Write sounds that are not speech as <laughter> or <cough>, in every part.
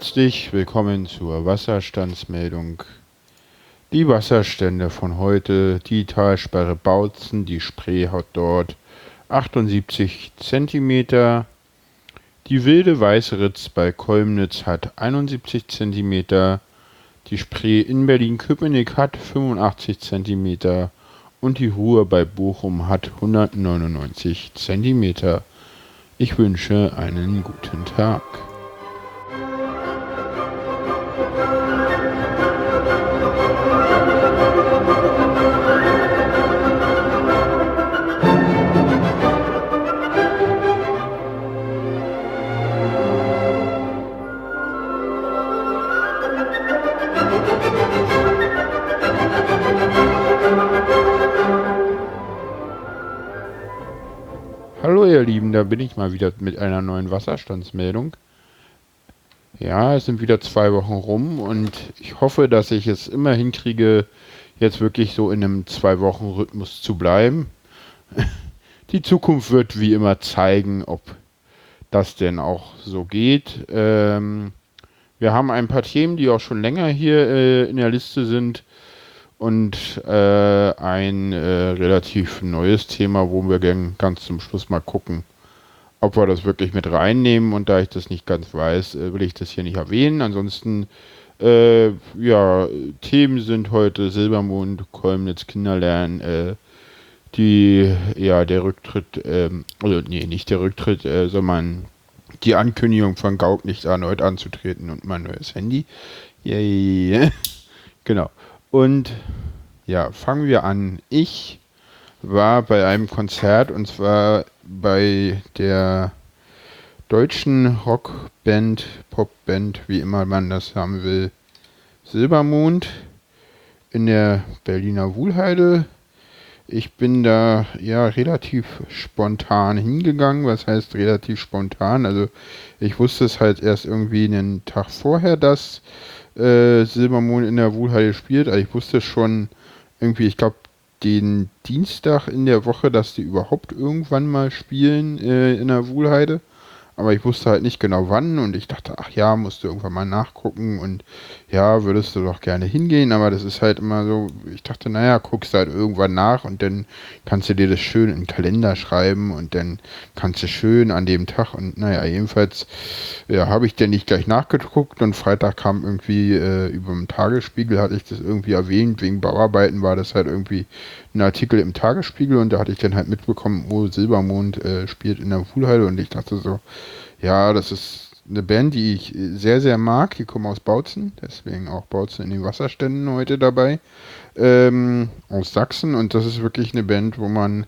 Herzlich willkommen zur Wasserstandsmeldung. Die Wasserstände von heute, die Talsperre Bautzen, die Spree hat dort 78 cm, die wilde Weißeritz bei Kolmnitz hat 71 cm, die Spree in Berlin-Köpenick hat 85 cm und die Ruhr bei Bochum hat 199 cm. Ich wünsche einen guten Tag. Hallo ihr Lieben, da bin ich mal wieder mit einer neuen Wasserstandsmeldung. Ja, es sind wieder zwei Wochen rum und ich hoffe, dass ich es immer hinkriege, jetzt wirklich so in einem zwei Wochen Rhythmus zu bleiben. <laughs> Die Zukunft wird wie immer zeigen, ob das denn auch so geht. Ähm, wir haben ein paar Themen, die auch schon länger hier äh, in der Liste sind und äh, ein äh, relativ neues Thema, wo wir gern ganz zum Schluss mal gucken, ob wir das wirklich mit reinnehmen. Und da ich das nicht ganz weiß, äh, will ich das hier nicht erwähnen. Ansonsten, äh, ja, Themen sind heute Silbermond, Kolmnitz, Kinderlernen, äh, die, ja, der Rücktritt, ähm, also nee, nicht der Rücktritt, äh, sondern die Ankündigung von Gauk nicht erneut anzutreten und mein neues Handy. Yay. <laughs> genau. Und ja, fangen wir an. Ich war bei einem Konzert und zwar bei der deutschen Rockband, Popband, wie immer man das haben will, Silbermond in der Berliner Wuhlheide. Ich bin da ja relativ spontan hingegangen. Was heißt relativ spontan? Also ich wusste es halt erst irgendwie einen Tag vorher, dass äh, Silbermond in der Wuhlheide spielt. Also ich wusste schon irgendwie, ich glaube, den Dienstag in der Woche, dass die überhaupt irgendwann mal spielen äh, in der Wuhlheide aber ich wusste halt nicht genau wann und ich dachte, ach ja, musst du irgendwann mal nachgucken und ja, würdest du doch gerne hingehen, aber das ist halt immer so, ich dachte, naja, guckst halt irgendwann nach und dann kannst du dir das schön in den Kalender schreiben und dann kannst du schön an dem Tag und naja, jedenfalls ja, habe ich dann nicht gleich nachgeguckt und Freitag kam irgendwie äh, über dem Tagesspiegel, hatte ich das irgendwie erwähnt, wegen Bauarbeiten war das halt irgendwie ein Artikel im Tagesspiegel und da hatte ich dann halt mitbekommen, wo Silbermond äh, spielt in der Wuhlheide und ich dachte so, ja, das ist eine Band, die ich sehr, sehr mag. Die kommen aus Bautzen, deswegen auch Bautzen in den Wasserständen heute dabei. Ähm, aus Sachsen und das ist wirklich eine Band, wo man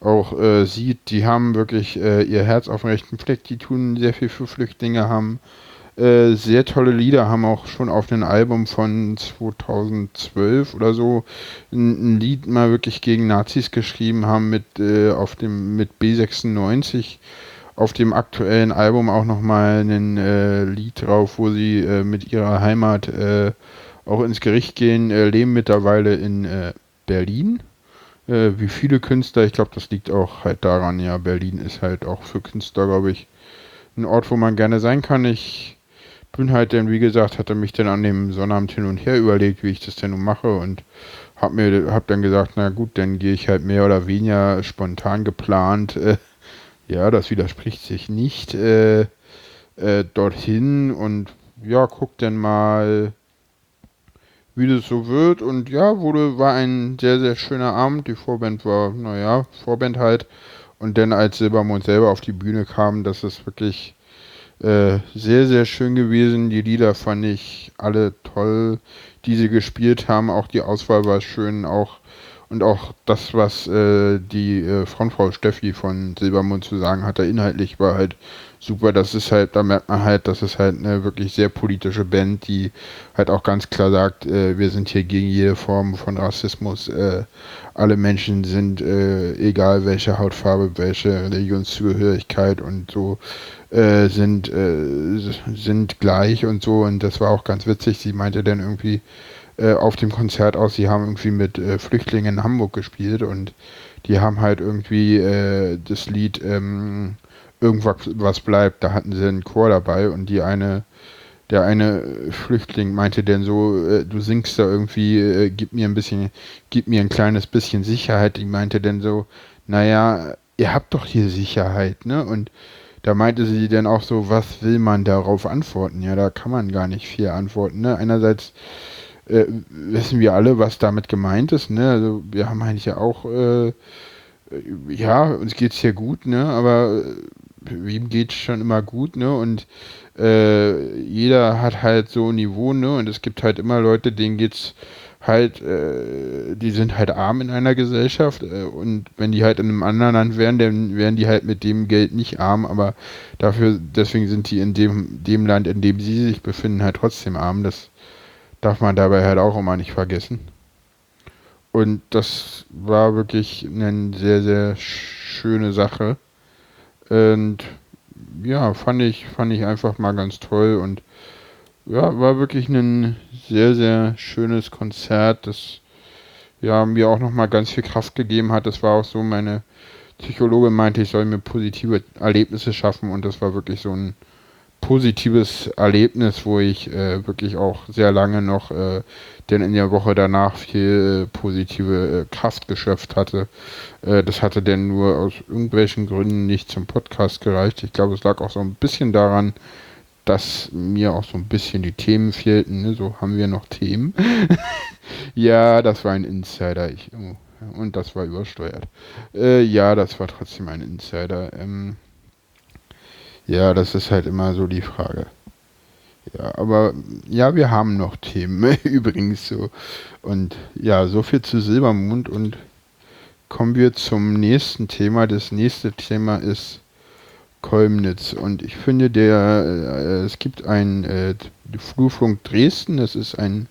auch äh, sieht, die haben wirklich äh, ihr Herz auf dem rechten Fleck, die tun sehr viel für Flüchtlinge, haben äh, sehr tolle Lieder, haben auch schon auf dem Album von 2012 oder so ein, ein, Lied mal wirklich gegen Nazis geschrieben, haben mit äh, auf dem mit B96 auf dem aktuellen Album auch nochmal ein äh, Lied drauf, wo sie äh, mit ihrer Heimat äh, auch ins Gericht gehen, leben mittlerweile in Berlin. Wie viele Künstler, ich glaube, das liegt auch halt daran, ja, Berlin ist halt auch für Künstler, glaube ich, ein Ort, wo man gerne sein kann. Ich bin halt dann, wie gesagt, hatte mich dann an dem Sonnabend hin und her überlegt, wie ich das denn nun mache und hab mir, hab dann gesagt, na gut, dann gehe ich halt mehr oder weniger spontan geplant, äh, ja, das widerspricht sich nicht, äh, äh, dorthin und ja, guck dann mal, wie das so wird und ja, wurde, war ein sehr, sehr schöner Abend, die Vorband war, naja, Vorband halt und dann als Silbermond selber auf die Bühne kam, das ist wirklich äh, sehr, sehr schön gewesen. Die Lieder fand ich alle toll, die sie gespielt haben. Auch die Auswahl war schön. Auch und auch das, was äh, die äh, Frontfrau Steffi von Silbermond zu sagen hatte, inhaltlich war halt super. Das ist halt, da merkt man halt, das ist halt eine wirklich sehr politische Band, die halt auch ganz klar sagt, äh, wir sind hier gegen jede Form von Rassismus. Äh, alle Menschen sind, äh, egal welche Hautfarbe, welche Religionszugehörigkeit und so, äh, sind, äh, sind gleich und so. Und das war auch ganz witzig. Sie meinte dann irgendwie, äh, auf dem Konzert aus, sie haben irgendwie mit Flüchtlingen in Hamburg gespielt und die haben halt irgendwie das Lied ähm, Irgendwas was bleibt, da hatten sie einen Chor dabei und die eine der eine Flüchtling meinte denn so, äh, du singst da irgendwie, äh, gib mir ein bisschen, gib mir ein kleines bisschen Sicherheit. Die meinte denn so, naja, ihr habt doch hier Sicherheit, ne? Und da meinte sie dann auch so, was will man darauf antworten? Ja, da kann man gar nicht viel antworten, ne? Einerseits äh, wissen wir alle, was damit gemeint ist, ne? Also wir haben eigentlich ja auch, äh, ja, uns geht's hier gut, ne? Aber wem geht's schon immer gut, ne? Und äh, jeder hat halt so ein Niveau, ne? Und es gibt halt immer Leute, denen geht's halt, äh, die sind halt arm in einer Gesellschaft äh, und wenn die halt in einem anderen Land wären, dann wären die halt mit dem Geld nicht arm, aber dafür, deswegen sind die in dem, dem Land, in dem sie sich befinden, halt trotzdem arm. Das darf man dabei halt auch immer nicht vergessen. Und das war wirklich eine sehr, sehr schöne Sache. Und ja, fand ich, fand ich einfach mal ganz toll und ja, war wirklich ein sehr, sehr schönes Konzert, das ja mir auch nochmal ganz viel Kraft gegeben hat. Das war auch so, meine Psychologe meinte, ich soll mir positive Erlebnisse schaffen und das war wirklich so ein positives Erlebnis, wo ich äh, wirklich auch sehr lange noch äh, denn in der Woche danach viel äh, positive äh, Kraft geschöpft hatte. Äh, das hatte denn nur aus irgendwelchen Gründen nicht zum Podcast gereicht. Ich glaube, es lag auch so ein bisschen daran, dass mir auch so ein bisschen die Themen fehlten. Ne? So haben wir noch Themen. <laughs> ja, das war ein Insider. Ich, oh, und das war übersteuert. Äh, ja, das war trotzdem ein Insider. Ähm, ja, das ist halt immer so die Frage. Ja, aber ja, wir haben noch Themen <laughs> übrigens so. Und ja, so viel zu Silbermond und kommen wir zum nächsten Thema. Das nächste Thema ist Kolmnitz und ich finde der äh, es gibt ein äh, Flurfunk Dresden, das ist ein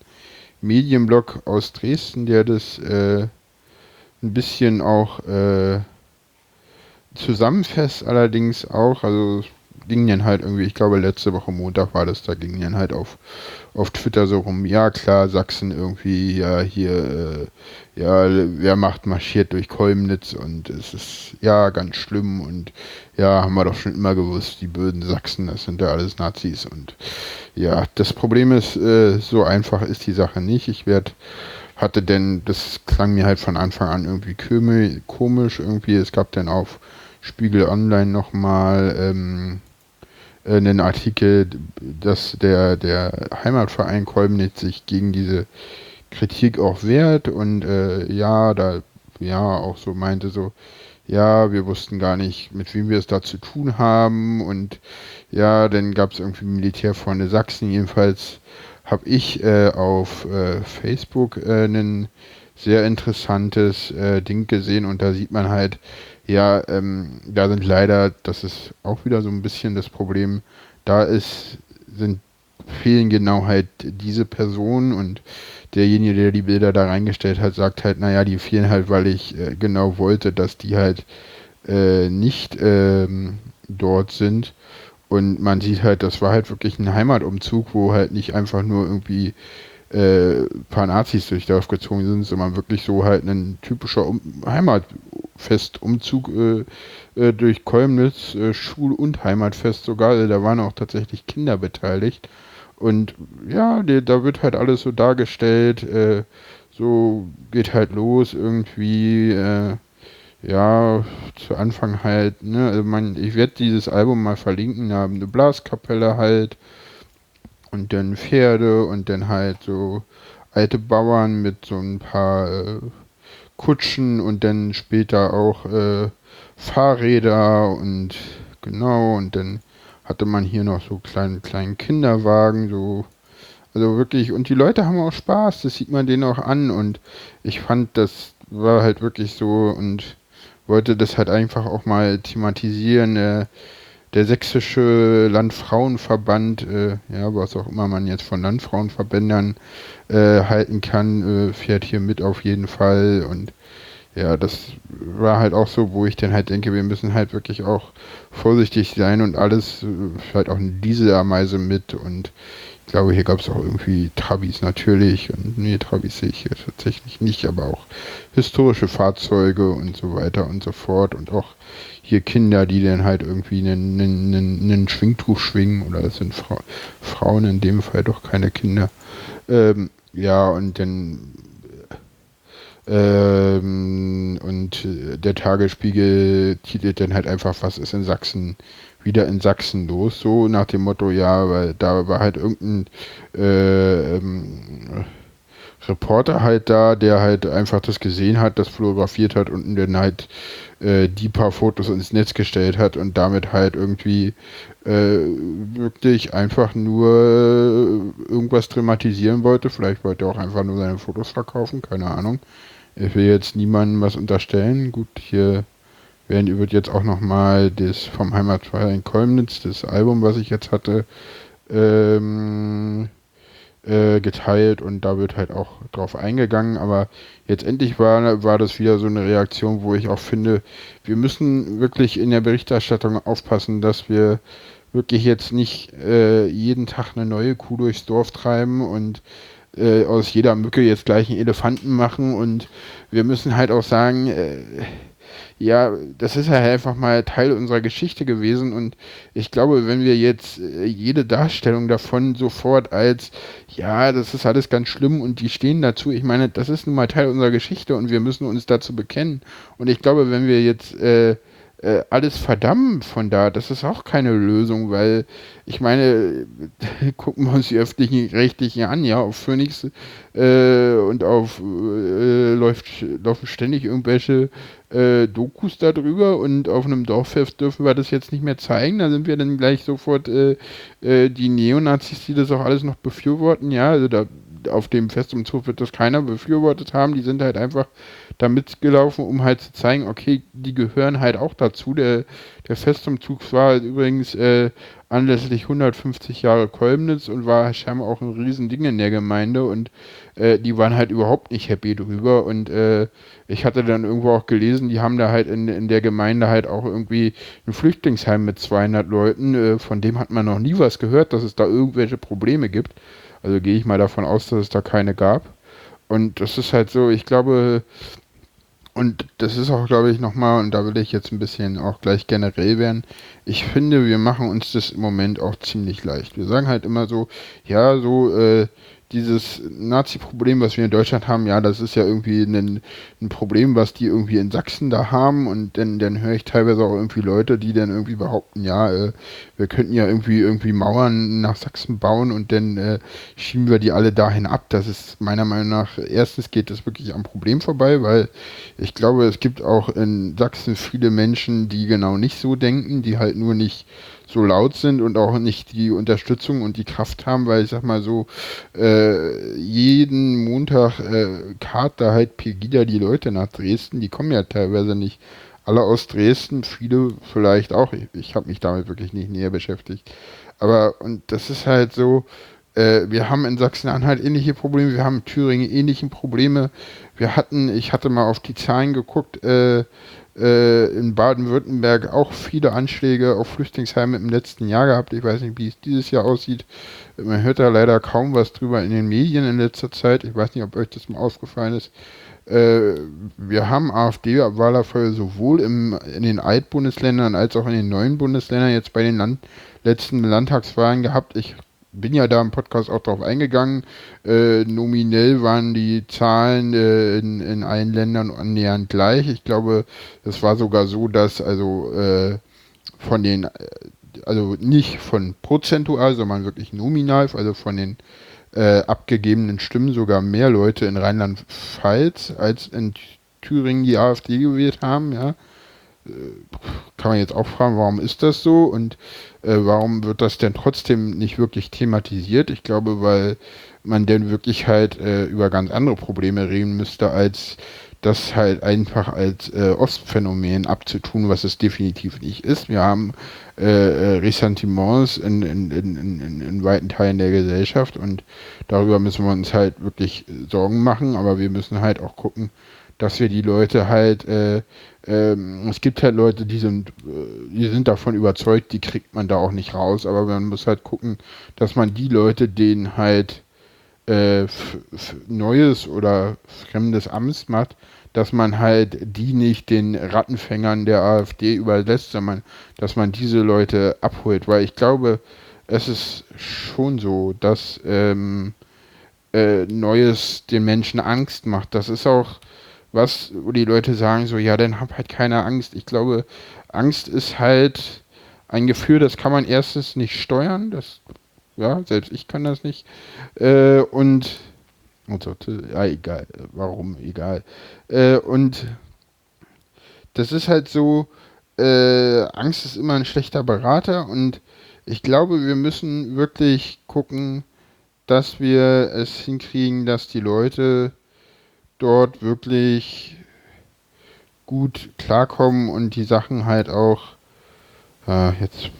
Medienblog aus Dresden, der das äh, ein bisschen auch äh, zusammenfasst, allerdings auch, also ging dann halt irgendwie, ich glaube letzte Woche Montag war das, da ging dann halt auf, auf Twitter so rum, ja klar, Sachsen irgendwie, ja hier, äh, ja, Wehrmacht marschiert durch Kolmnitz und es ist ja ganz schlimm und ja, haben wir doch schon immer gewusst, die bösen Sachsen, das sind ja alles Nazis und ja, das Problem ist, äh, so einfach ist die Sache nicht. Ich werde hatte denn, das klang mir halt von Anfang an irgendwie komisch, irgendwie, es gab dann auf Spiegel Online nochmal ähm, äh, einen Artikel, dass der, der Heimatverein Kolmnitz sich gegen diese Kritik auch wehrt und äh, ja, da ja auch so meinte so, ja, wir wussten gar nicht, mit wem wir es da zu tun haben und ja, dann gab es irgendwie Militärfreunde Sachsen. Jedenfalls habe ich äh, auf äh, Facebook äh, ein sehr interessantes äh, Ding gesehen und da sieht man halt, ja, ähm, da sind leider, das ist auch wieder so ein bisschen das Problem, da ist, sind, fehlen genau halt diese Personen und derjenige, der die Bilder da reingestellt hat, sagt halt, naja, die fehlen halt, weil ich äh, genau wollte, dass die halt äh, nicht ähm, dort sind. Und man sieht halt, das war halt wirklich ein Heimatumzug, wo halt nicht einfach nur irgendwie äh, paar Nazis durch Dorf gezogen sind, sondern wirklich so halt ein typischer um Heimatfestumzug äh, äh, durch Kolmnitz, äh, Schul- und Heimatfest sogar. Also da waren auch tatsächlich Kinder beteiligt. Und ja, da wird halt alles so dargestellt, äh, so geht halt los irgendwie, ja, zu Anfang halt, ne, also man, ich werde dieses Album mal verlinken, da haben eine Blaskapelle halt, und dann Pferde und dann halt so alte Bauern mit so ein paar äh, Kutschen und dann später auch äh, Fahrräder und genau und dann hatte man hier noch so kleinen kleinen Kinderwagen so also wirklich und die Leute haben auch Spaß das sieht man denen auch an und ich fand das war halt wirklich so und wollte das halt einfach auch mal thematisieren äh, der Sächsische Landfrauenverband, äh, ja, was auch immer man jetzt von Landfrauenverbändern äh, halten kann, äh, fährt hier mit auf jeden Fall. Und ja, das war halt auch so, wo ich dann halt denke, wir müssen halt wirklich auch vorsichtig sein und alles, vielleicht auch eine Dieselameise mit und Ich glaube, hier gab es auch irgendwie Trabis natürlich und nee, Trabis sehe ich hier tatsächlich nicht, aber auch historische Fahrzeuge und so weiter und so fort und auch hier Kinder, die dann halt irgendwie einen, einen, einen Schwingtuch schwingen oder das sind Fra Frauen in dem Fall doch keine Kinder. Ähm, ja, und dann ähm, und der Tagesspiegel titelt dann halt einfach, was ist in Sachsen, wieder in Sachsen los, so nach dem Motto, ja, weil da war halt irgendein äh, ähm, Reporter halt da, der halt einfach das gesehen hat, das fotografiert hat und dann halt äh, die paar Fotos ins Netz gestellt hat und damit halt irgendwie äh, wirklich einfach nur irgendwas dramatisieren wollte. Vielleicht wollte er auch einfach nur seine Fotos verkaufen, keine Ahnung. Ich will jetzt niemandem was unterstellen. Gut, hier werden, wird jetzt auch nochmal das vom Heimatfeier in Kolmnitz, das Album, was ich jetzt hatte, ähm, äh, geteilt und da wird halt auch drauf eingegangen. Aber jetzt endlich war, war das wieder so eine Reaktion, wo ich auch finde, wir müssen wirklich in der Berichterstattung aufpassen, dass wir wirklich jetzt nicht äh, jeden Tag eine neue Kuh durchs Dorf treiben und äh, aus jeder Mücke jetzt gleich einen Elefanten machen und wir müssen halt auch sagen, äh, ja, das ist halt einfach mal Teil unserer Geschichte gewesen und ich glaube, wenn wir jetzt äh, jede Darstellung davon sofort als, ja, das ist alles ganz schlimm und die stehen dazu, ich meine, das ist nun mal Teil unserer Geschichte und wir müssen uns dazu bekennen. Und ich glaube, wenn wir jetzt äh, äh, alles verdammen von da, das ist auch keine Lösung, weil ich meine, <laughs> gucken wir uns die öffentlichen Rechtlichen an, ja, auf Phoenix äh, und auf äh, läuft, laufen ständig irgendwelche äh, Dokus darüber und auf einem Dorffest dürfen wir das jetzt nicht mehr zeigen, da sind wir dann gleich sofort äh, äh, die Neonazis, die das auch alles noch befürworten, ja, also da auf dem Festumzug wird das keiner befürwortet haben. Die sind halt einfach da mitgelaufen, um halt zu zeigen, okay, die gehören halt auch dazu. Der, der Festumzug war halt übrigens äh, anlässlich 150 Jahre Kolmnitz und war scheinbar auch ein Riesending in der Gemeinde und äh, die waren halt überhaupt nicht happy drüber und äh, ich hatte dann irgendwo auch gelesen, die haben da halt in, in der Gemeinde halt auch irgendwie ein Flüchtlingsheim mit 200 Leuten, äh, von dem hat man noch nie was gehört, dass es da irgendwelche Probleme gibt. Also gehe ich mal davon aus, dass es da keine gab. Und das ist halt so, ich glaube, und das ist auch, glaube ich, nochmal, und da will ich jetzt ein bisschen auch gleich generell werden. Ich finde, wir machen uns das im Moment auch ziemlich leicht. Wir sagen halt immer so, ja, so, äh, dieses Nazi-Problem, was wir in Deutschland haben, ja, das ist ja irgendwie ein, ein, Problem, was die irgendwie in Sachsen da haben und dann, dann höre ich teilweise auch irgendwie Leute, die dann irgendwie behaupten, ja, äh, wir könnten ja irgendwie irgendwie Mauern nach Sachsen bauen und dann äh, schieben wir die alle dahin ab. Das ist meiner Meinung nach, erstens geht das wirklich am Problem vorbei, weil ich glaube, es gibt auch in Sachsen viele Menschen, die genau nicht so denken, die halt nur nicht so laut sind und auch nicht die Unterstützung und die Kraft haben, weil ich sag mal so, äh, jeden Montag äh, kart da halt Pegida die Leute nach Dresden, die kommen ja teilweise nicht alle aus Dresden, viele vielleicht auch, ich, ich habe mich damit wirklich nicht näher beschäftigt. Aber, und das ist halt so, äh, wir haben in Sachsen-Anhalt ähnliche Probleme, wir haben in Thüringen ähnliche Probleme. Wir hatten, ich hatte mal auf die Zahlen geguckt, äh, in Baden-Württemberg auch viele Anschläge auf Flüchtlingsheime im letzten Jahr gehabt. Ich weiß nicht, wie es dieses Jahr aussieht. Man hört da leider kaum was drüber in den Medien in letzter Zeit. Ich weiß nicht, ob euch das mal aufgefallen ist. Äh, wir haben AfD-Wahlerfolge sowohl im, in den Altbundesländern als auch in den neuen Bundesländern jetzt bei den Land letzten Landtagswahlen gehabt. Ich bin ja da im Podcast auch drauf eingegangen. Äh, nominell waren die Zahlen äh, in, in allen Ländern annähernd gleich. Ich glaube, es war sogar so, dass also äh, von den, äh, also nicht von prozentual, sondern wirklich nominal, also von den äh, abgegebenen Stimmen sogar mehr Leute in Rheinland-Pfalz als in Thüringen die AfD gewählt haben, ja kann man jetzt auch fragen, warum ist das so und äh, warum wird das denn trotzdem nicht wirklich thematisiert? Ich glaube, weil man denn wirklich halt äh, über ganz andere Probleme reden müsste, als das halt einfach als äh, Ostphänomen abzutun, was es definitiv nicht ist. Wir haben äh, äh, Ressentiments in, in, in, in, in weiten Teilen der Gesellschaft und darüber müssen wir uns halt wirklich Sorgen machen, aber wir müssen halt auch gucken, dass wir die Leute halt, äh, ähm, es gibt halt Leute, die sind, äh, die sind davon überzeugt, die kriegt man da auch nicht raus, aber man muss halt gucken, dass man die Leute, denen halt äh, neues oder fremdes Amts macht, dass man halt die nicht den Rattenfängern der AfD überlässt, sondern dass man diese Leute abholt, weil ich glaube, es ist schon so, dass ähm, äh, Neues den Menschen Angst macht. Das ist auch was, wo die Leute sagen so, ja, dann hab halt keine Angst. Ich glaube, Angst ist halt ein Gefühl, das kann man erstens nicht steuern. Das, ja, selbst ich kann das nicht. Äh, und, und so, ja, egal, warum, egal. Äh, und das ist halt so, äh, Angst ist immer ein schlechter Berater und ich glaube, wir müssen wirklich gucken, dass wir es hinkriegen, dass die Leute dort wirklich gut klarkommen und die Sachen halt auch, äh, jetzt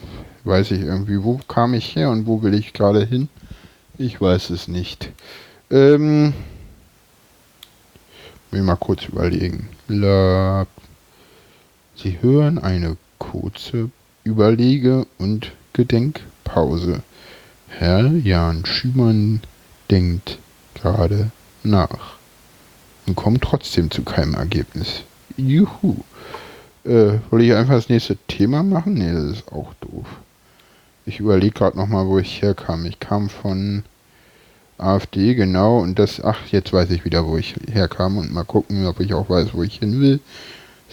weiß ich irgendwie, wo kam ich her und wo will ich gerade hin? Ich weiß es nicht. Ähm, will mal kurz überlegen. La Sie hören eine kurze Überlege- und Gedenkpause. Herr Jan Schümann denkt gerade nach und kommt trotzdem zu keinem Ergebnis. Juhu. Äh, soll ich einfach das nächste Thema machen? Nee, das ist auch doof. Ich überlege gerade nochmal, wo ich herkam. Ich kam von AfD, genau, und das, ach, jetzt weiß ich wieder, wo ich herkam und mal gucken, ob ich auch weiß, wo ich hin will.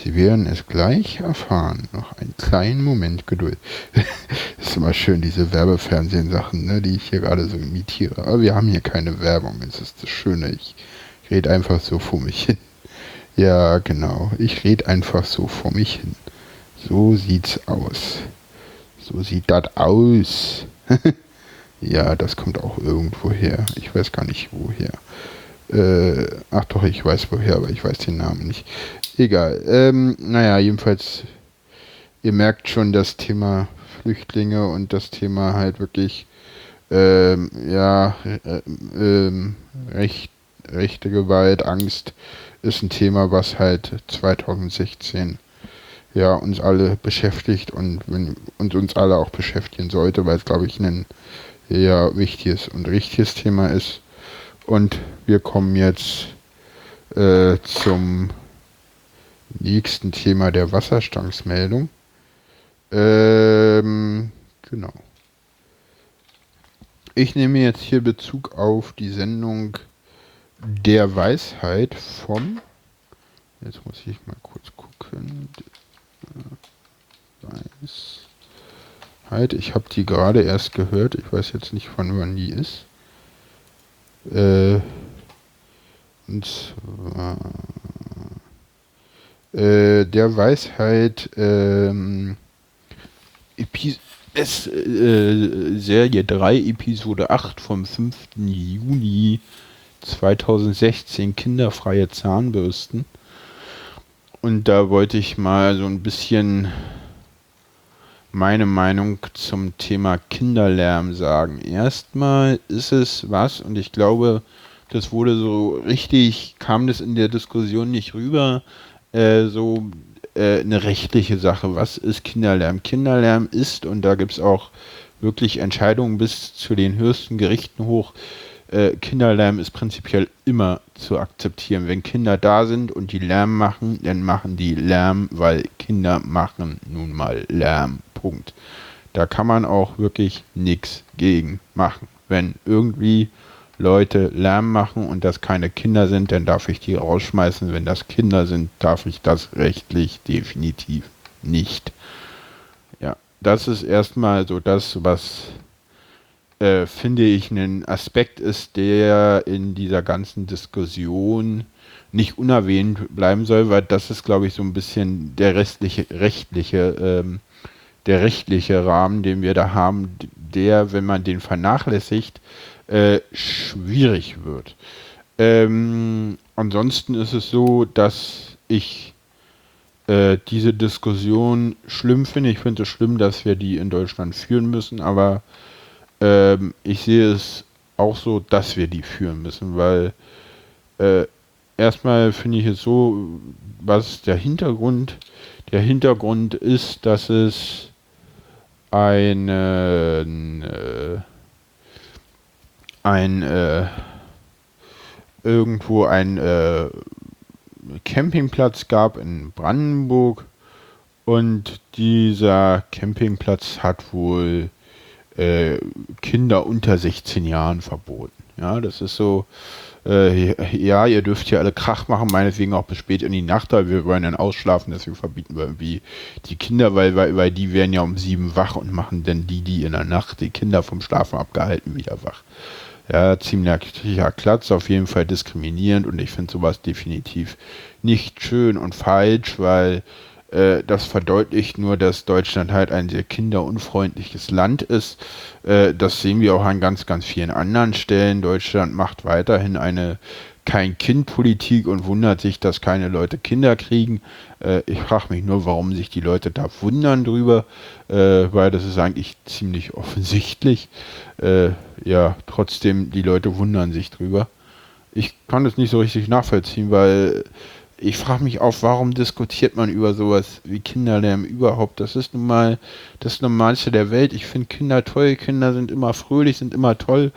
Sie werden es gleich erfahren. Noch einen kleinen Moment Geduld. <laughs> ist immer schön, diese Werbefernsehen-Sachen, ne, die ich hier gerade so imitiere. Aber wir haben hier keine Werbung. Das ist das Schöne. Ich rede einfach so vor mich hin. <laughs> Ja, genau. Ich rede einfach so vor mich hin. So sieht's aus. So sieht das aus. <laughs> ja, das kommt auch irgendwo her. Ich weiß gar nicht woher. Äh, ach doch, ich weiß woher, aber ich weiß den Namen nicht. Egal. Ähm, naja, jedenfalls, ihr merkt schon das Thema Flüchtlinge und das Thema halt wirklich, ähm, ja, äh, ähm, Recht, rechte Gewalt, Angst ist ein Thema, was halt 2016 ja uns alle beschäftigt und, wenn, und uns alle auch beschäftigen sollte, weil es glaube ich ein ja wichtiges und richtiges Thema ist. Und wir kommen jetzt äh, zum nächsten Thema der Wasserstandsmeldung. Ähm, genau. Ich nehme jetzt hier Bezug auf die Sendung der Weisheit vom. Jetzt muss ich mal kurz gucken. Weisheit. Ich habe die gerade erst gehört. Ich weiß jetzt nicht, von wann die ist. Äh, und zwar äh, der Weisheit ähm, Epi S, äh, Serie 3, Episode 8 vom 5. Juni 2016 kinderfreie Zahnbürsten. Und da wollte ich mal so ein bisschen meine Meinung zum Thema Kinderlärm sagen. Erstmal ist es was, und ich glaube, das wurde so richtig, kam das in der Diskussion nicht rüber, äh, so äh, eine rechtliche Sache. Was ist Kinderlärm? Kinderlärm ist, und da gibt es auch wirklich Entscheidungen bis zu den höchsten Gerichten hoch, äh, Kinderlärm ist prinzipiell immer zu akzeptieren. Wenn Kinder da sind und die Lärm machen, dann machen die Lärm, weil Kinder machen nun mal Lärm. Punkt. Da kann man auch wirklich nichts gegen machen. Wenn irgendwie Leute Lärm machen und das keine Kinder sind, dann darf ich die rausschmeißen. Wenn das Kinder sind, darf ich das rechtlich definitiv nicht. Ja, das ist erstmal so das, was äh, finde ich ein Aspekt ist, der in dieser ganzen Diskussion nicht unerwähnt bleiben soll, weil das ist, glaube ich, so ein bisschen der restliche, rechtliche, ähm, der rechtliche Rahmen, den wir da haben, der, wenn man den vernachlässigt, äh, schwierig wird. Ähm, ansonsten ist es so, dass ich äh, diese Diskussion schlimm finde. Ich finde es schlimm, dass wir die in Deutschland führen müssen, aber ähm, ich sehe es auch so, dass wir die führen müssen, weil äh, erstmal finde ich es so, was der Hintergrund? Der Hintergrund ist, dass es einen, äh, ein äh, irgendwo ein äh, Campingplatz gab in Brandenburg und dieser Campingplatz hat wohl äh, Kinder unter 16 Jahren verboten. Ja, das ist so, äh, ja, ihr dürft hier alle Krach machen, meinetwegen auch bis spät in die Nacht, aber wir wollen dann ausschlafen, deswegen verbieten wir irgendwie die Kinder, weil, weil, weil die werden ja um sieben wach und machen dann die, die in der Nacht die Kinder vom Schlafen abgehalten, wieder wach. Ja, ziemlicher Klatz, auf jeden Fall diskriminierend und ich finde sowas definitiv nicht schön und falsch, weil das verdeutlicht nur, dass Deutschland halt ein sehr kinderunfreundliches Land ist. Äh, das sehen wir auch an ganz, ganz vielen anderen Stellen. Deutschland macht weiterhin eine kein-Kind-Politik und wundert sich, dass keine Leute Kinder kriegen. Äh, ich frage mich nur, warum sich die Leute da wundern drüber, äh, weil das ist eigentlich ziemlich <laughs> offensichtlich. Äh, ja, trotzdem, die Leute wundern sich drüber. Ich kann das nicht so richtig nachvollziehen, weil ich frage mich auch, warum diskutiert man über sowas wie Kinderlärm überhaupt? Das ist nun mal das Normalste der Welt. Ich finde Kinder toll, Kinder sind immer fröhlich, sind immer toll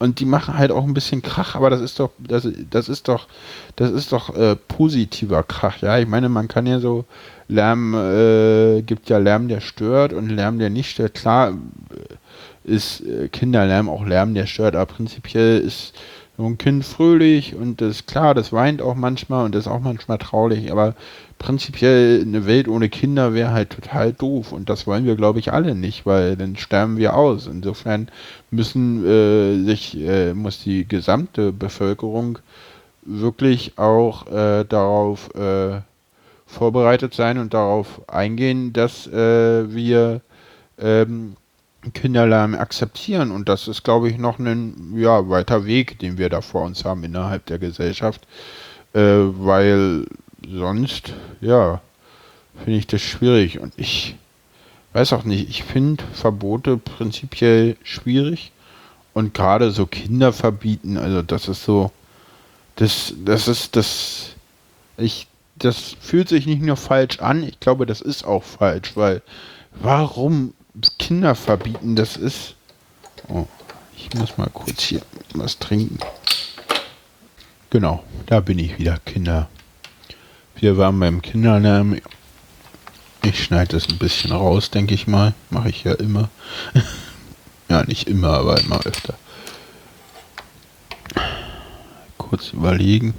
und die machen halt auch ein bisschen Krach, aber das ist doch, das, das ist doch, das ist doch äh, positiver Krach. Ja, ich meine, man kann ja so Lärm, äh, gibt ja Lärm, der stört und Lärm, der nicht stört. Klar äh, ist äh, Kinderlärm auch Lärm, der stört, aber prinzipiell ist so ein Kind fröhlich und das klar, das weint auch manchmal und ist auch manchmal traurig, aber prinzipiell eine Welt ohne Kinder wäre halt total doof und das wollen wir, glaube ich, alle nicht, weil dann sterben wir aus. Insofern müssen äh, sich, äh, muss die gesamte Bevölkerung wirklich auch äh, darauf äh, vorbereitet sein und darauf eingehen, dass äh, wir ähm, Kinderlärm akzeptieren. Und das ist, glaube ich, noch ein ja, weiter Weg, den wir da vor uns haben innerhalb der Gesellschaft. Äh, weil sonst, ja, finde ich das schwierig. Und ich weiß auch nicht, ich finde Verbote prinzipiell schwierig. Und gerade so Kinder verbieten, also das ist so, das, das ist das, ich, das fühlt sich nicht nur falsch an, ich glaube, das ist auch falsch, weil warum Kinder verbieten, das ist. Oh, ich muss mal kurz hier was trinken. Genau, da bin ich wieder, Kinder. Wir waren beim Kinderlärm. Ich schneide das ein bisschen raus, denke ich mal. Mache ich ja immer. <laughs> ja, nicht immer, aber immer öfter. Kurz überlegen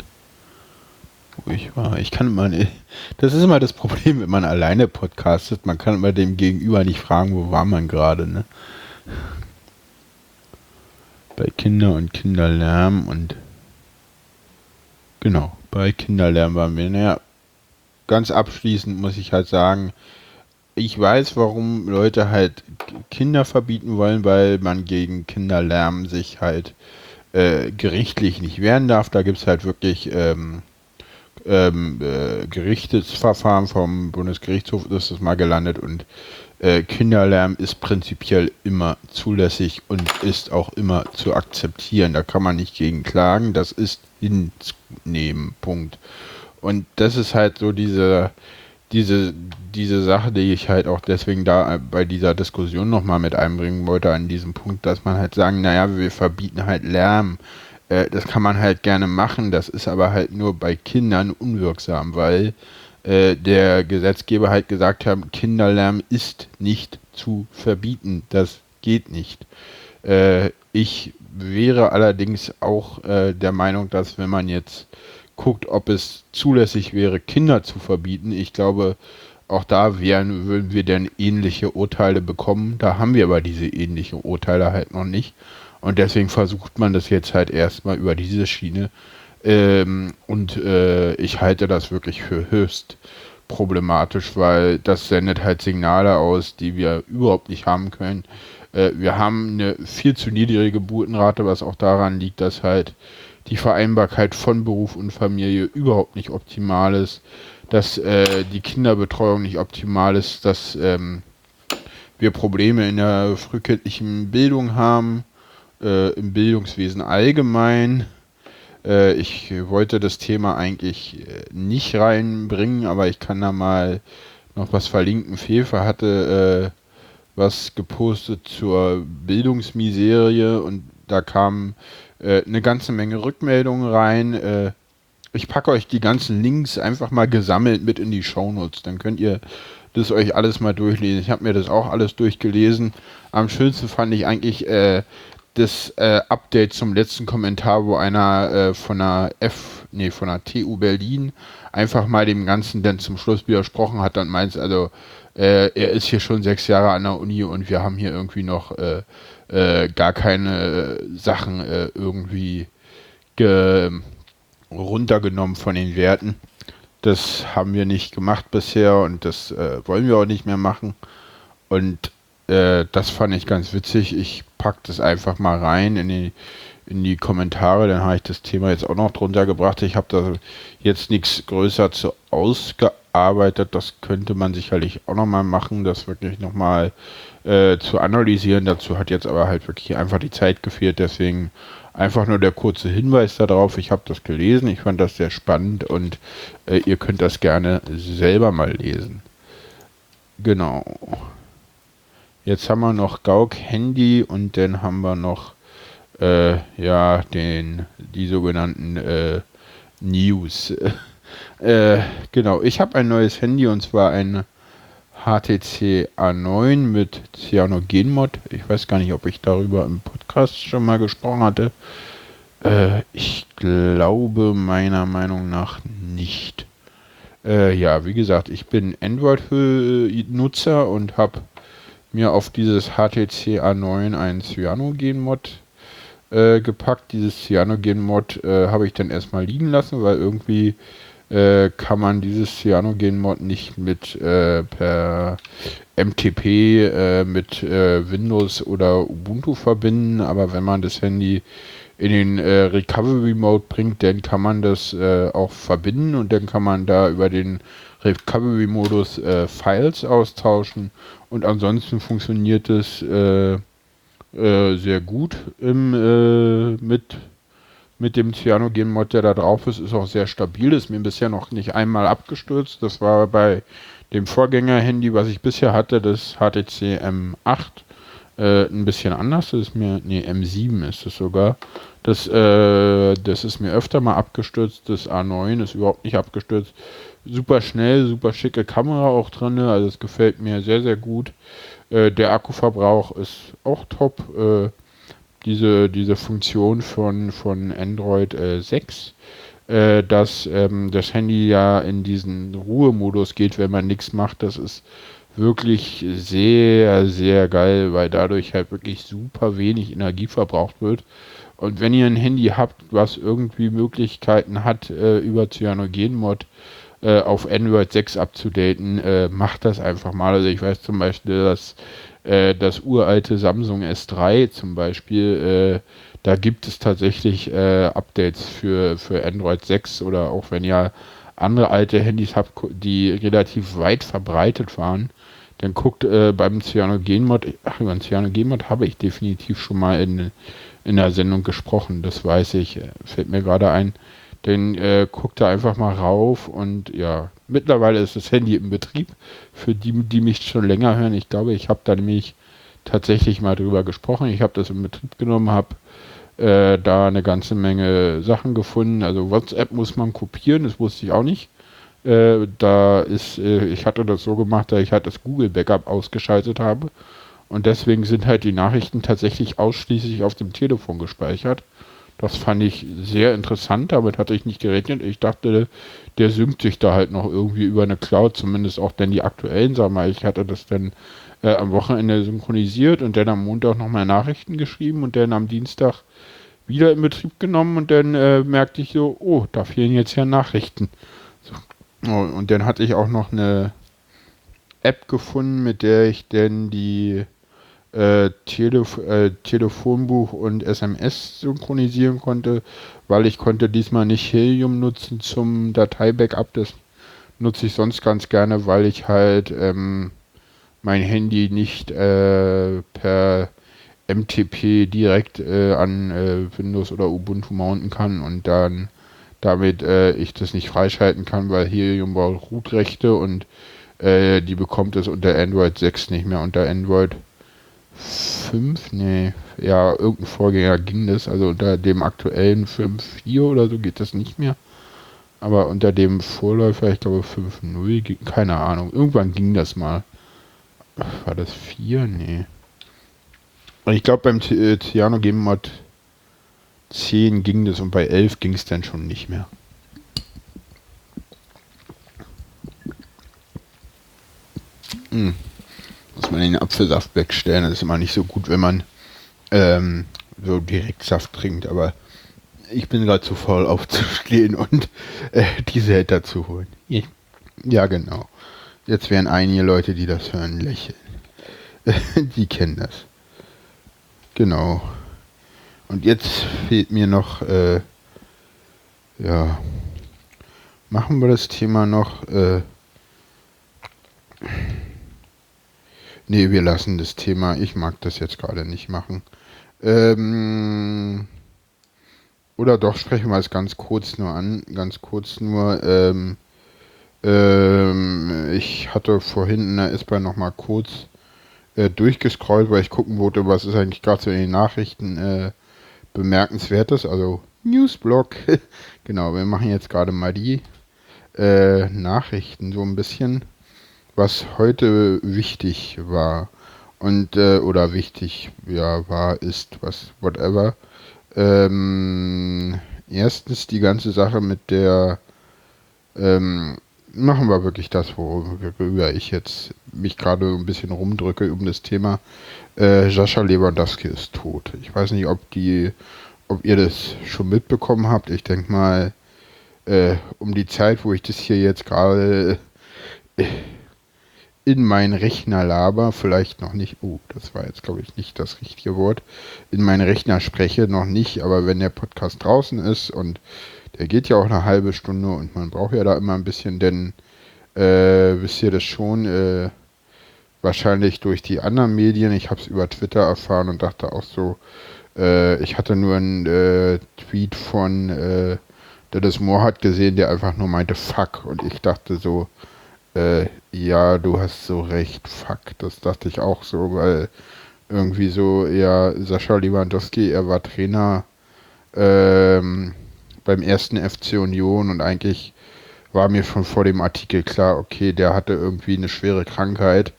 ich war. Ich kann immer, das ist immer das Problem, wenn man alleine podcastet. Man kann immer dem Gegenüber nicht fragen, wo war man gerade, ne? Bei Kinder und Kinderlärm und genau, bei Kinderlärm waren wir. Naja, ganz abschließend muss ich halt sagen, ich weiß, warum Leute halt Kinder verbieten wollen, weil man gegen Kinderlärm sich halt äh, gerichtlich nicht wehren darf. Da gibt es halt wirklich ähm, ähm, äh, Gerichtsverfahren vom Bundesgerichtshof ist das mal gelandet und äh, Kinderlärm ist prinzipiell immer zulässig und ist auch immer zu akzeptieren. Da kann man nicht gegen klagen, das ist hinzunehmen, Punkt. Und das ist halt so diese, diese, diese Sache, die ich halt auch deswegen da bei dieser Diskussion nochmal mit einbringen wollte, an diesem Punkt, dass man halt sagen, naja, wir verbieten halt Lärm äh, das kann man halt gerne machen, das ist aber halt nur bei Kindern unwirksam, weil äh, der Gesetzgeber halt gesagt hat, Kinderlärm ist nicht zu verbieten. Das geht nicht. Äh, ich wäre allerdings auch äh, der Meinung, dass wenn man jetzt guckt, ob es zulässig wäre, Kinder zu verbieten, ich glaube, auch da wären, würden wir dann ähnliche Urteile bekommen. Da haben wir aber diese ähnlichen Urteile halt noch nicht. Und deswegen versucht man das jetzt halt erstmal über diese Schiene. Ähm, und äh, ich halte das wirklich für höchst problematisch, weil das sendet halt Signale aus, die wir überhaupt nicht haben können. Äh, wir haben eine viel zu niedrige Geburtenrate, was auch daran liegt, dass halt die Vereinbarkeit von Beruf und Familie überhaupt nicht optimal ist, dass äh, die Kinderbetreuung nicht optimal ist, dass ähm, wir Probleme in der frühkindlichen Bildung haben, äh, im Bildungswesen allgemein. Äh, ich wollte das Thema eigentlich äh, nicht reinbringen, aber ich kann da mal noch was verlinken. Fefe hatte äh, was gepostet zur Bildungsmiserie und da kamen äh, eine ganze Menge Rückmeldungen rein. Ich packe euch die ganzen Links einfach mal gesammelt mit in die Shownotes. Dann könnt ihr das euch alles mal durchlesen. Ich habe mir das auch alles durchgelesen. Am schönsten fand ich eigentlich äh, das äh, Update zum letzten Kommentar, wo einer äh, von der F, nee, von der TU Berlin einfach mal dem Ganzen dann zum Schluss widersprochen hat und meint, also äh, er ist hier schon sechs Jahre an der Uni und wir haben hier irgendwie noch äh, äh, gar keine Sachen äh, irgendwie runtergenommen von den Werten. Das haben wir nicht gemacht bisher und das wollen wir auch nicht mehr machen. Und das fand ich ganz witzig. Ich packe das einfach mal rein in die, in die Kommentare. Dann habe ich das Thema jetzt auch noch drunter gebracht. Ich habe da jetzt nichts größer zu ausgearbeitet. Das könnte man sicherlich auch nochmal machen, das wirklich nochmal äh, zu analysieren. Dazu hat jetzt aber halt wirklich einfach die Zeit gefehlt. Deswegen einfach nur der kurze Hinweis darauf. Ich habe das gelesen. Ich fand das sehr spannend und äh, ihr könnt das gerne selber mal lesen. Genau. Jetzt haben wir noch Gauk Handy und dann haben wir noch äh, ja den die sogenannten äh, News. <laughs> äh, genau, ich habe ein neues Handy und zwar ein HTC A9 mit Cyanogenmod. Ich weiß gar nicht, ob ich darüber im Podcast schon mal gesprochen hatte. Äh, ich glaube meiner Meinung nach nicht. Äh, ja, wie gesagt, ich bin Android-Nutzer und habe mir auf dieses HTC A9 ein Cyanogen-Mod äh, gepackt. Dieses Cyanogen-Mod äh, habe ich dann erstmal liegen lassen, weil irgendwie äh, kann man dieses Cyanogen-Mod nicht mit äh, per MTP äh, mit äh, Windows oder Ubuntu verbinden, aber wenn man das Handy in den Recovery Mode bringt, dann kann man das auch verbinden und dann kann man da über den Recovery Modus äh, Files austauschen und ansonsten funktioniert es äh, äh, sehr gut im, äh, mit, mit dem Cyanogen-Mod, der da drauf ist, ist auch sehr stabil, ist mir bisher noch nicht einmal abgestürzt. Das war bei dem Vorgänger-Handy, was ich bisher hatte, das HTC M8, äh, ein bisschen anders. Das ist mir, nee, M7 ist es sogar. Das, äh, das ist mir öfter mal abgestürzt. Das A9 ist überhaupt nicht abgestürzt super schnell, super schicke Kamera auch drin. Also es gefällt mir sehr, sehr gut. Äh, der Akkuverbrauch ist auch top. Äh, diese, diese Funktion von, von Android äh, 6, äh, dass ähm, das Handy ja in diesen Ruhemodus geht, wenn man nichts macht, das ist wirklich sehr, sehr geil, weil dadurch halt wirklich super wenig Energie verbraucht wird. Und wenn ihr ein Handy habt, was irgendwie Möglichkeiten hat, äh, über Cyanogen-Mod äh, auf Android 6 abzudaten, äh, macht das einfach mal. Also ich weiß zum Beispiel, dass äh, das uralte Samsung S3 zum Beispiel, äh, da gibt es tatsächlich äh, Updates für, für Android 6 oder auch wenn ihr andere alte Handys habt, die relativ weit verbreitet waren, dann guckt äh, beim Cyanogen-Mod, ach, über den Cyanogen-Mod habe ich definitiv schon mal in, in der Sendung gesprochen, das weiß ich, fällt mir gerade ein. Dann äh, guckt da einfach mal rauf und ja, mittlerweile ist das Handy im Betrieb. Für die, die mich schon länger hören, ich glaube, ich habe da nämlich tatsächlich mal drüber gesprochen. Ich habe das in Betrieb genommen, habe äh, da eine ganze Menge Sachen gefunden. Also WhatsApp muss man kopieren, das wusste ich auch nicht. Äh, da ist, äh, ich hatte das so gemacht, dass ich halt das Google Backup ausgeschaltet habe. Und deswegen sind halt die Nachrichten tatsächlich ausschließlich auf dem Telefon gespeichert. Das fand ich sehr interessant, damit hatte ich nicht gerechnet. Ich dachte, der synkt sich da halt noch irgendwie über eine Cloud, zumindest auch denn die aktuellen, sag mal, ich hatte das dann äh, am Wochenende synchronisiert und dann am Montag nochmal Nachrichten geschrieben und dann am Dienstag wieder in Betrieb genommen und dann äh, merkte ich so, oh, da fehlen jetzt ja Nachrichten. So. Oh, und dann hatte ich auch noch eine App gefunden, mit der ich denn die äh, Telef äh, Telefonbuch und SMS synchronisieren konnte, weil ich konnte diesmal nicht Helium nutzen zum Dateibackup. Das nutze ich sonst ganz gerne, weil ich halt ähm, mein Handy nicht äh, per MTP direkt äh, an äh, Windows oder Ubuntu mounten kann und dann damit ich das nicht freischalten kann, weil Helium braucht Root-Rechte und die bekommt es unter Android 6 nicht mehr. Unter Android 5, nee, ja, irgendein Vorgänger ging das, also unter dem aktuellen 5.4 oder so geht das nicht mehr. Aber unter dem Vorläufer, ich glaube 5.0, keine Ahnung, irgendwann ging das mal. War das 4? Nee. Ich glaube beim äh, Cyano Game Mod 10 ging das und bei 11 ging es dann schon nicht mehr. Hm. Muss man den Apfelsaft wegstellen. Das ist immer nicht so gut, wenn man ähm, so direkt Saft trinkt. Aber ich bin gerade zu voll aufzustehen <laughs> und äh, diese Hätte zu holen. Ja, genau. Jetzt werden einige Leute, die das hören, lächeln. <laughs> die kennen das. Genau. Und jetzt fehlt mir noch, äh, ja, machen wir das Thema noch, äh, nee, wir lassen das Thema, ich mag das jetzt gerade nicht machen. Ähm, oder doch, sprechen wir es ganz kurz nur an, ganz kurz nur, ähm, ähm, ich hatte vorhin in der S-Bahn nochmal kurz äh, durchgescrollt, weil ich gucken wollte, was ist eigentlich gerade so in den Nachrichten äh, bemerkenswertes, also Newsblog. <laughs> genau, wir machen jetzt gerade mal die äh, Nachrichten so ein bisschen, was heute wichtig war und äh, oder wichtig ja war ist was whatever. Ähm, erstens die ganze Sache mit der ähm, machen wir wirklich das, worüber ich jetzt mich gerade ein bisschen rumdrücke um das Thema. Äh, Sascha Lewandowski ist tot. Ich weiß nicht, ob die, ob ihr das schon mitbekommen habt. Ich denke mal, äh, um die Zeit, wo ich das hier jetzt gerade äh, in meinen Rechner laber, vielleicht noch nicht, oh, das war jetzt glaube ich nicht das richtige Wort, in meinen Rechner spreche, noch nicht, aber wenn der Podcast draußen ist und der geht ja auch eine halbe Stunde und man braucht ja da immer ein bisschen, denn äh, wisst ihr das schon, äh, wahrscheinlich durch die anderen Medien, ich habe es über Twitter erfahren und dachte auch so, äh, ich hatte nur einen äh, Tweet von äh, Dennis Moore gesehen, der einfach nur meinte Fuck und ich dachte so, äh, ja, du hast so recht, fuck, das dachte ich auch so, weil irgendwie so, ja, Sascha Lewandowski, er war Trainer, ähm, beim ersten FC Union und eigentlich war mir schon vor dem Artikel klar, okay, der hatte irgendwie eine schwere Krankheit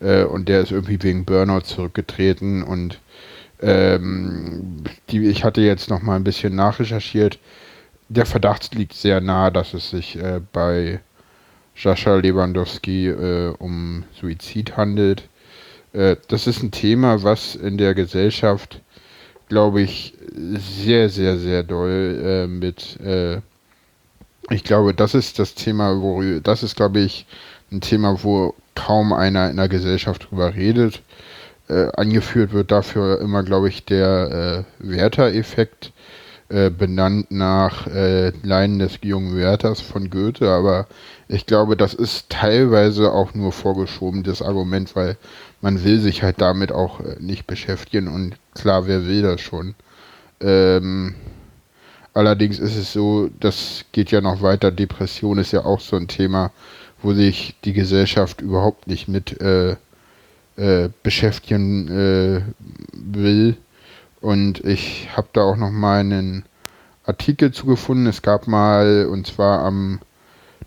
äh, und der ist irgendwie wegen Burnout zurückgetreten und ähm, die, ich hatte jetzt noch mal ein bisschen nachrecherchiert. Der Verdacht liegt sehr nahe, dass es sich äh, bei Sascha Lewandowski äh, um Suizid handelt. Äh, das ist ein Thema, was in der Gesellschaft glaube ich, sehr, sehr, sehr doll äh, mit. Äh, ich glaube, das ist das Thema, wo das ist, glaube ich, ein Thema, wo kaum einer in der Gesellschaft drüber redet. Äh, angeführt wird dafür immer, glaube ich, der äh, Werther-Effekt, äh, benannt nach äh, Leinen des jungen Werthers von Goethe, aber ich glaube, das ist teilweise auch nur vorgeschoben, das Argument, weil man will sich halt damit auch äh, nicht beschäftigen und klar, wer will das schon. Ähm, allerdings ist es so, das geht ja noch weiter, Depression ist ja auch so ein Thema, wo sich die Gesellschaft überhaupt nicht mit äh, äh, beschäftigen äh, will. Und ich habe da auch noch mal einen Artikel zugefunden. Es gab mal, und zwar am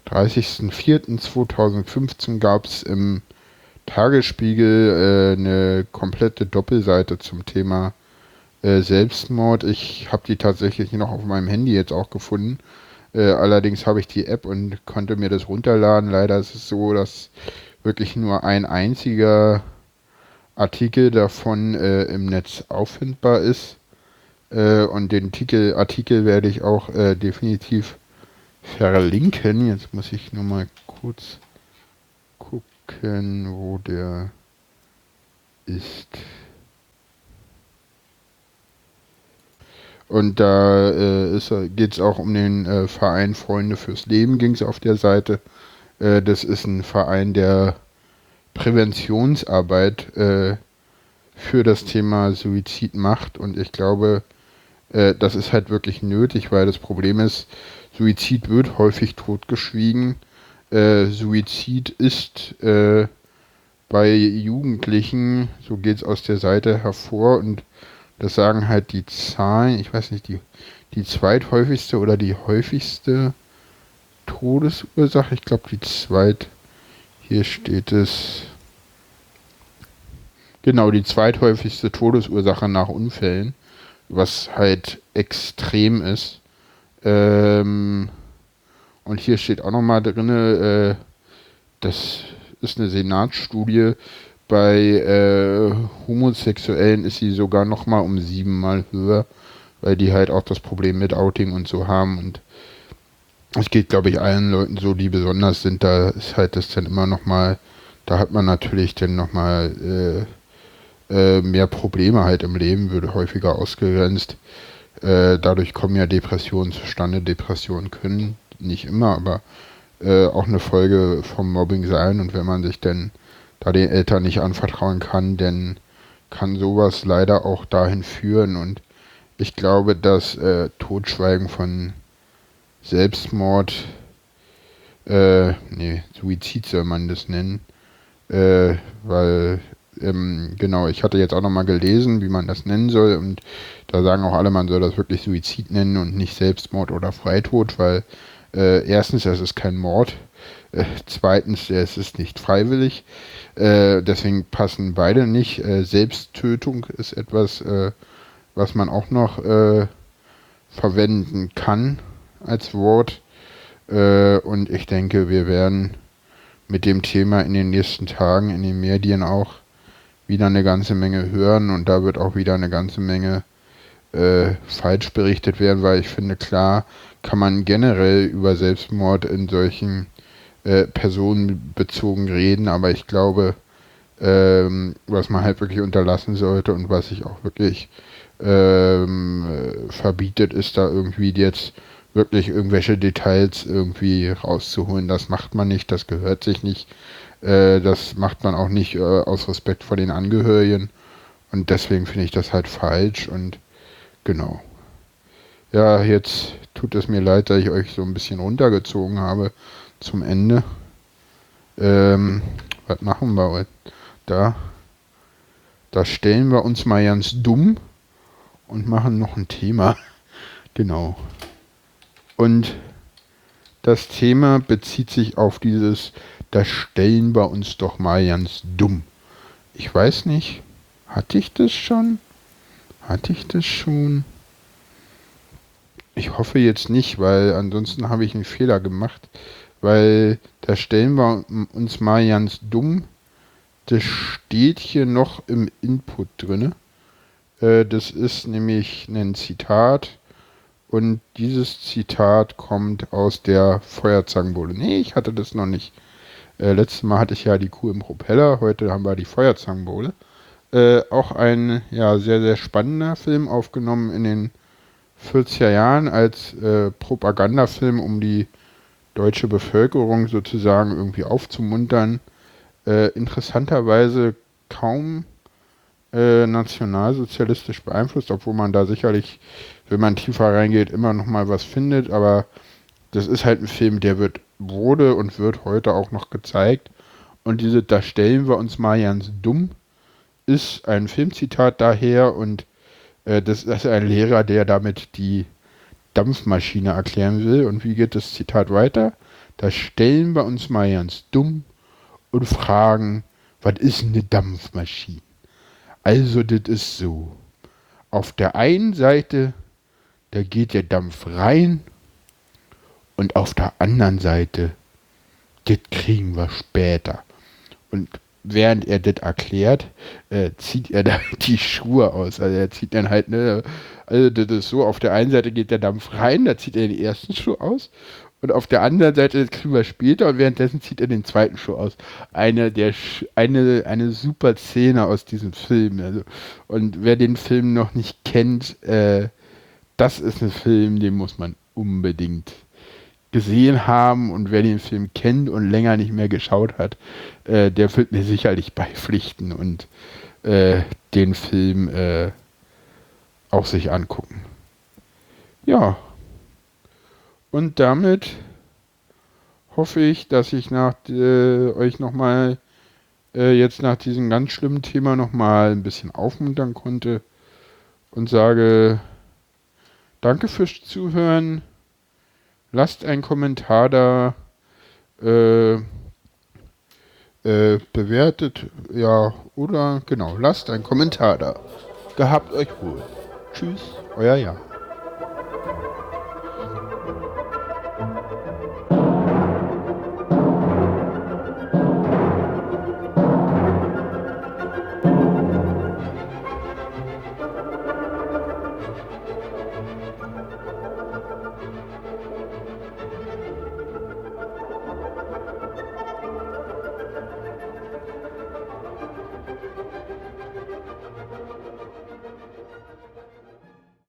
30.04.2015 gab es im Tagesspiegel äh, eine komplette Doppelseite zum Thema äh, Selbstmord. Ich habe die tatsächlich noch auf meinem Handy jetzt auch gefunden. Äh, allerdings habe ich die App und konnte mir das runterladen. Leider ist es so, dass wirklich nur ein einziger Artikel davon äh, im Netz auffindbar ist. Äh, und den Artikel, Artikel werde ich auch äh, definitiv verlinken. Jetzt muss ich nur mal kurz gucken, wo der ist. Und da äh, geht es auch um den äh, Verein Freunde fürs Leben, ging es auf der Seite. Äh, das ist ein Verein, der Präventionsarbeit äh, für das Thema Suizid macht. Und ich glaube, äh, das ist halt wirklich nötig, weil das Problem ist, Suizid wird häufig totgeschwiegen. Äh, Suizid ist äh, bei Jugendlichen, so geht es aus der Seite hervor und das sagen halt die Zahlen, ich weiß nicht, die, die zweithäufigste oder die häufigste Todesursache, ich glaube die zweit, hier steht es, genau, die zweithäufigste Todesursache nach Unfällen, was halt extrem ist. Ähm, und hier steht auch nochmal drin, äh, das ist eine Senatsstudie, bei äh, Homosexuellen ist sie sogar nochmal um siebenmal höher, weil die halt auch das Problem mit Outing und so haben. Und es geht, glaube ich, allen Leuten so, die besonders sind, da ist halt das dann immer nochmal, da hat man natürlich dann nochmal äh, äh, mehr Probleme halt im Leben, würde häufiger ausgegrenzt. Äh, dadurch kommen ja Depressionen zustande. Depressionen können nicht immer, aber äh, auch eine Folge vom Mobbing sein. Und wenn man sich dann da den Eltern nicht anvertrauen kann, dann kann sowas leider auch dahin führen. Und ich glaube, dass äh, Totschweigen von Selbstmord, äh, nee, Suizid soll man das nennen, äh, weil, ähm, genau, ich hatte jetzt auch nochmal gelesen, wie man das nennen soll und da sagen auch alle, man soll das wirklich Suizid nennen und nicht Selbstmord oder Freitod, weil äh, erstens, es ist kein Mord, äh, zweitens, es ist nicht freiwillig, äh, deswegen passen beide nicht. Äh, Selbsttötung ist etwas, äh, was man auch noch äh, verwenden kann als Wort. Äh, und ich denke, wir werden mit dem Thema in den nächsten Tagen in den Medien auch wieder eine ganze Menge hören und da wird auch wieder eine ganze Menge äh, falsch berichtet werden, weil ich finde, klar kann man generell über Selbstmord in solchen äh, personenbezogen reden, aber ich glaube, ähm, was man halt wirklich unterlassen sollte und was sich auch wirklich ähm, verbietet, ist da irgendwie jetzt wirklich irgendwelche Details irgendwie rauszuholen. Das macht man nicht, das gehört sich nicht. Äh, das macht man auch nicht äh, aus Respekt vor den Angehörigen. Und deswegen finde ich das halt falsch und genau. Ja, jetzt tut es mir leid, dass ich euch so ein bisschen runtergezogen habe zum Ende. Ähm, was machen wir? Da, da stellen wir uns mal ganz dumm und machen noch ein Thema. <laughs> genau. Und das Thema bezieht sich auf dieses, da stellen wir uns doch mal ganz dumm. Ich weiß nicht, hatte ich das schon? Hatte ich das schon? Ich hoffe jetzt nicht, weil ansonsten habe ich einen Fehler gemacht weil da stellen wir uns mal ganz dumm. Das steht hier noch im Input drin. Äh, das ist nämlich ein Zitat. Und dieses Zitat kommt aus der Feuerzangenbowle. Nee, ich hatte das noch nicht. Äh, letztes Mal hatte ich ja die Kuh im Propeller, heute haben wir die Feuerzangenbowle. Äh, auch ein ja, sehr, sehr spannender Film, aufgenommen in den 40er Jahren als äh, Propagandafilm, um die deutsche Bevölkerung sozusagen irgendwie aufzumuntern. Äh, interessanterweise kaum äh, nationalsozialistisch beeinflusst, obwohl man da sicherlich, wenn man tiefer reingeht, immer noch mal was findet. Aber das ist halt ein Film, der wird wurde und wird heute auch noch gezeigt. Und diese, da stellen wir uns mal ganz dumm, ist ein Filmzitat daher und äh, das ist ein Lehrer, der damit die Dampfmaschine erklären will. Und wie geht das Zitat weiter? Da stellen wir uns mal ganz dumm und fragen, was ist eine Dampfmaschine? Also, das ist so. Auf der einen Seite, da geht der Dampf rein und auf der anderen Seite, das kriegen wir später. Und während er das erklärt, äh, zieht er <laughs> da die Schuhe aus. Also er zieht dann halt, ne, also das ist so, auf der einen Seite geht der Dampf rein, da zieht er den ersten Schuh aus und auf der anderen Seite, das kriegen wir später und währenddessen zieht er den zweiten Schuh aus. Eine der eine, eine super Szene aus diesem Film. Also, und wer den Film noch nicht kennt, äh, das ist ein Film, den muss man unbedingt gesehen haben und wer den Film kennt und länger nicht mehr geschaut hat, äh, der wird mir sicherlich beipflichten und äh, den Film äh, auch sich angucken. Ja. Und damit hoffe ich, dass ich nach äh, euch nochmal äh, jetzt nach diesem ganz schlimmen Thema nochmal ein bisschen aufmuntern konnte und sage danke fürs Zuhören. Lasst einen Kommentar da. Äh, äh, bewertet, ja, oder genau, lasst einen Kommentar da. Gehabt euch wohl. Tschüss, euer Jan.